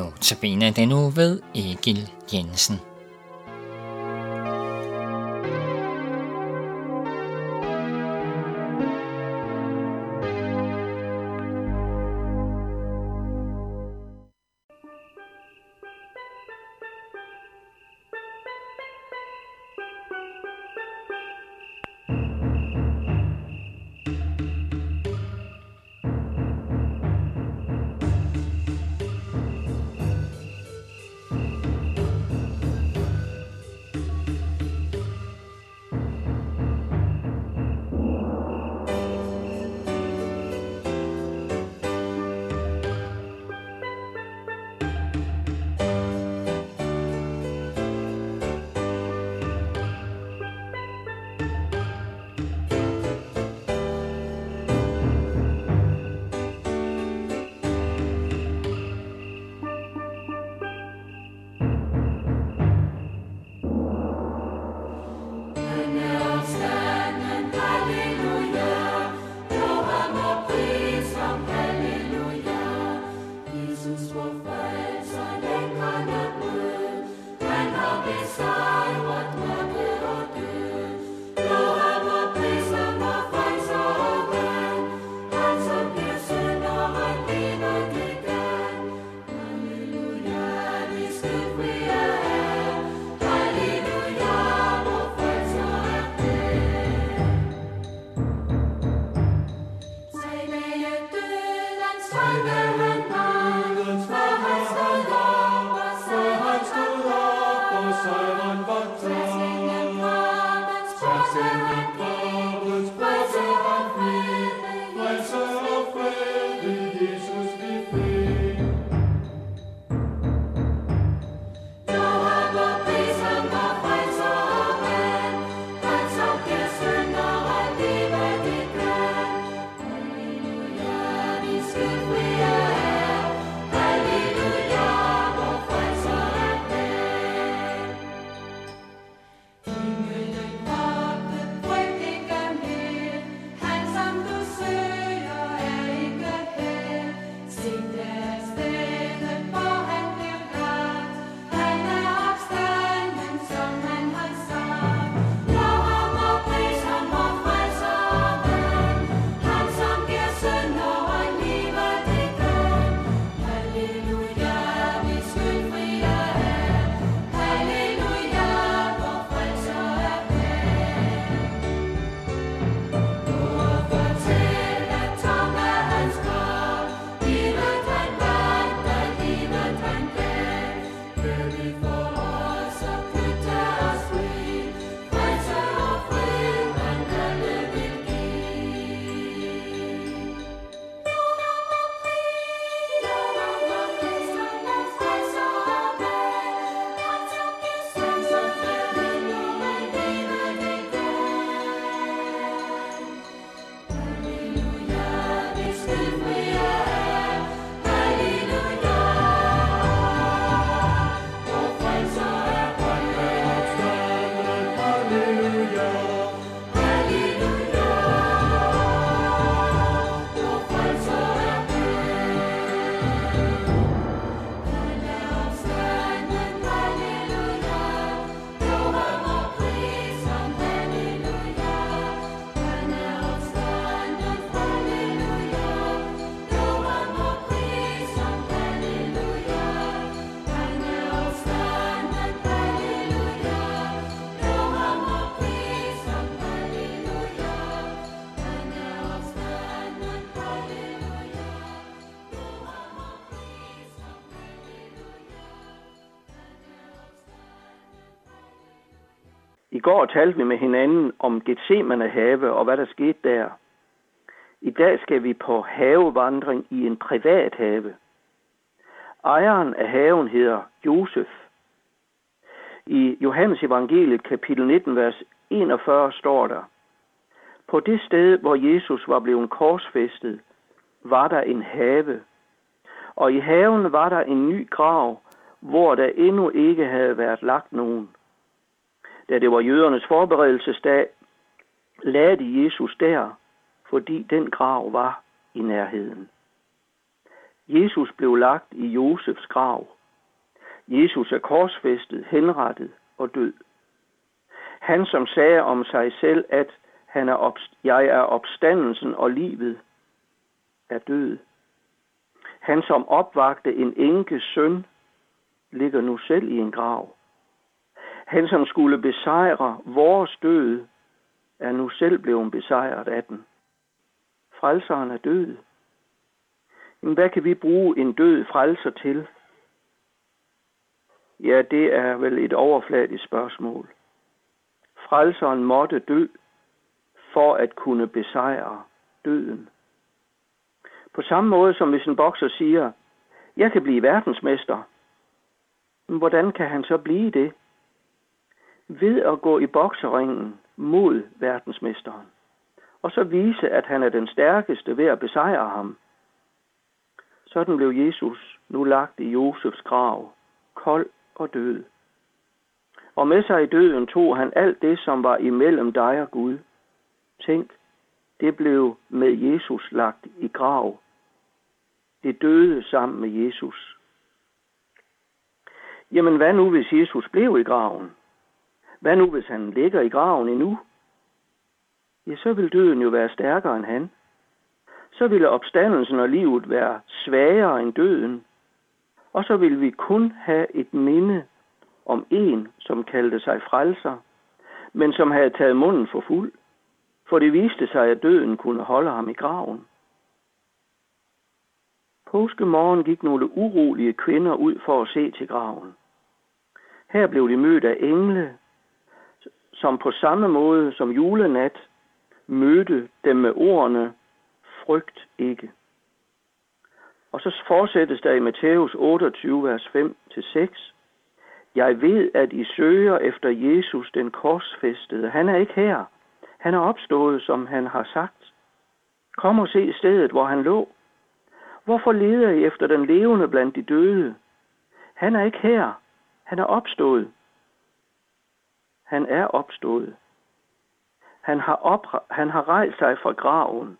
Notabene den nu ved Egil Jensen. I går talte vi med hinanden om Gethsemane have og hvad der skete der. I dag skal vi på havevandring i en privat have. Ejeren af haven hedder Josef. I Johannes evangeliet kapitel 19, vers 41 står der, På det sted, hvor Jesus var blevet korsfæstet, var der en have, og i haven var der en ny grav, hvor der endnu ikke havde været lagt nogen da det var jødernes forberedelsesdag, lagde de Jesus der, fordi den grav var i nærheden. Jesus blev lagt i Josefs grav. Jesus er korsfæstet, henrettet og død. Han, som sagde om sig selv, at han er opst- jeg er opstandelsen og livet, er død. Han, som opvagte en enkes søn, ligger nu selv i en grav. Han, som skulle besejre vores død, er nu selv blevet besejret af den. Frelseren er død. Men hvad kan vi bruge en død frelser til? Ja, det er vel et overfladisk spørgsmål. Frelseren måtte dø for at kunne besejre døden. På samme måde som hvis en bokser siger, jeg kan blive verdensmester. Men hvordan kan han så blive det? Ved at gå i bokseringen mod verdensmesteren. Og så vise, at han er den stærkeste ved at besejre ham. Sådan blev Jesus nu lagt i Josefs grav, kold og død. Og med sig i døden tog han alt det, som var imellem dig og Gud. Tænk, det blev med Jesus lagt i grav. Det døde sammen med Jesus. Jamen hvad nu, hvis Jesus blev i graven? Hvad nu, hvis han ligger i graven endnu? Ja, så vil døden jo være stærkere end han. Så ville opstandelsen og livet være svagere end døden. Og så vil vi kun have et minde om en, som kaldte sig frelser, men som havde taget munden for fuld, for det viste sig, at døden kunne holde ham i graven. Påskemorgen gik nogle urolige kvinder ud for at se til graven. Her blev de mødt af engle, som på samme måde som julenat mødte dem med ordene, frygt ikke. Og så fortsættes der i Matthæus 28, vers 5-6. Jeg ved, at I søger efter Jesus, den korsfæstede. Han er ikke her. Han er opstået, som han har sagt. Kom og se stedet, hvor han lå. Hvorfor leder I efter den levende blandt de døde? Han er ikke her. Han er opstået. Han er opstået. Han har, opre- han har rejst sig fra graven.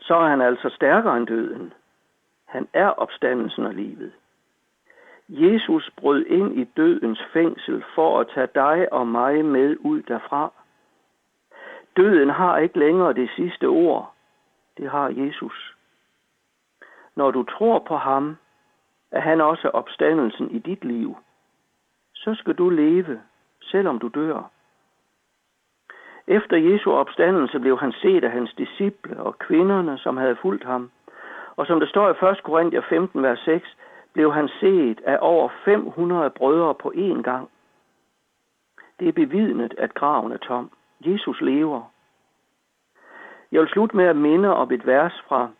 Så er han altså stærkere end døden. Han er opstandelsen og livet. Jesus brød ind i dødens fængsel for at tage dig og mig med ud derfra. Døden har ikke længere det sidste ord. Det har Jesus. Når du tror på ham, er han også opstandelsen i dit liv. Så skal du leve, selvom du dør. Efter Jesu opstandelse blev han set af hans disciple og kvinderne, som havde fulgt ham. Og som det står i 1. Korinther 15, vers 6, blev han set af over 500 brødre på én gang. Det er bevidnet, at graven er tom. Jesus lever. Jeg vil slutte med at minde om et vers fra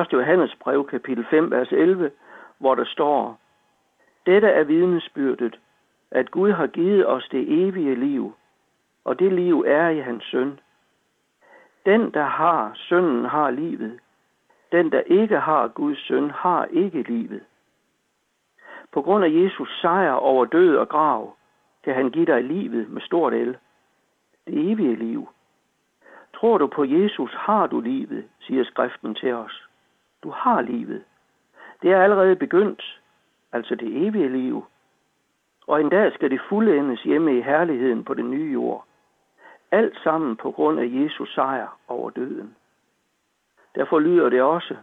1. Johannes brev, kapitel 5, vers 11, hvor der står, dette er vidnesbyrdet, at Gud har givet os det evige liv, og det liv er i hans søn. Den, der har sønnen, har livet. Den, der ikke har Guds søn, har ikke livet. På grund af Jesus sejr over død og grav, kan han give dig livet med stort el. Det evige liv. Tror du på Jesus, har du livet, siger skriften til os. Du har livet. Det er allerede begyndt, altså det evige liv. Og en dag skal det fuldendes hjemme i herligheden på den nye jord. Alt sammen på grund af Jesus sejr over døden. Derfor lyder det også,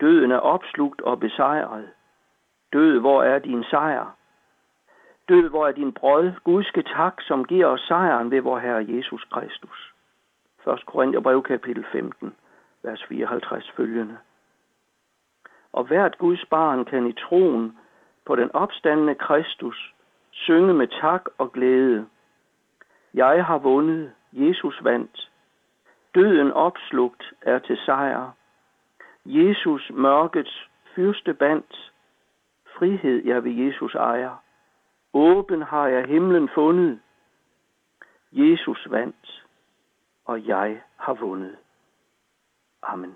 døden er opslugt og besejret. Død, hvor er din sejr? Død, hvor er din brød? Gudske tak, som giver os sejren ved vor Herre Jesus Kristus. 1. Korintherbrev kapitel 15, vers 54 følgende. Og hvert Guds barn kan i troen på den opstandende Kristus synge med tak og glæde. Jeg har vundet, Jesus vandt. Døden opslugt er til sejr. Jesus mørkets fyrste bandt. Frihed jeg ved Jesus ejer. Åben har jeg himlen fundet. Jesus vandt, og jeg har vundet. Amen.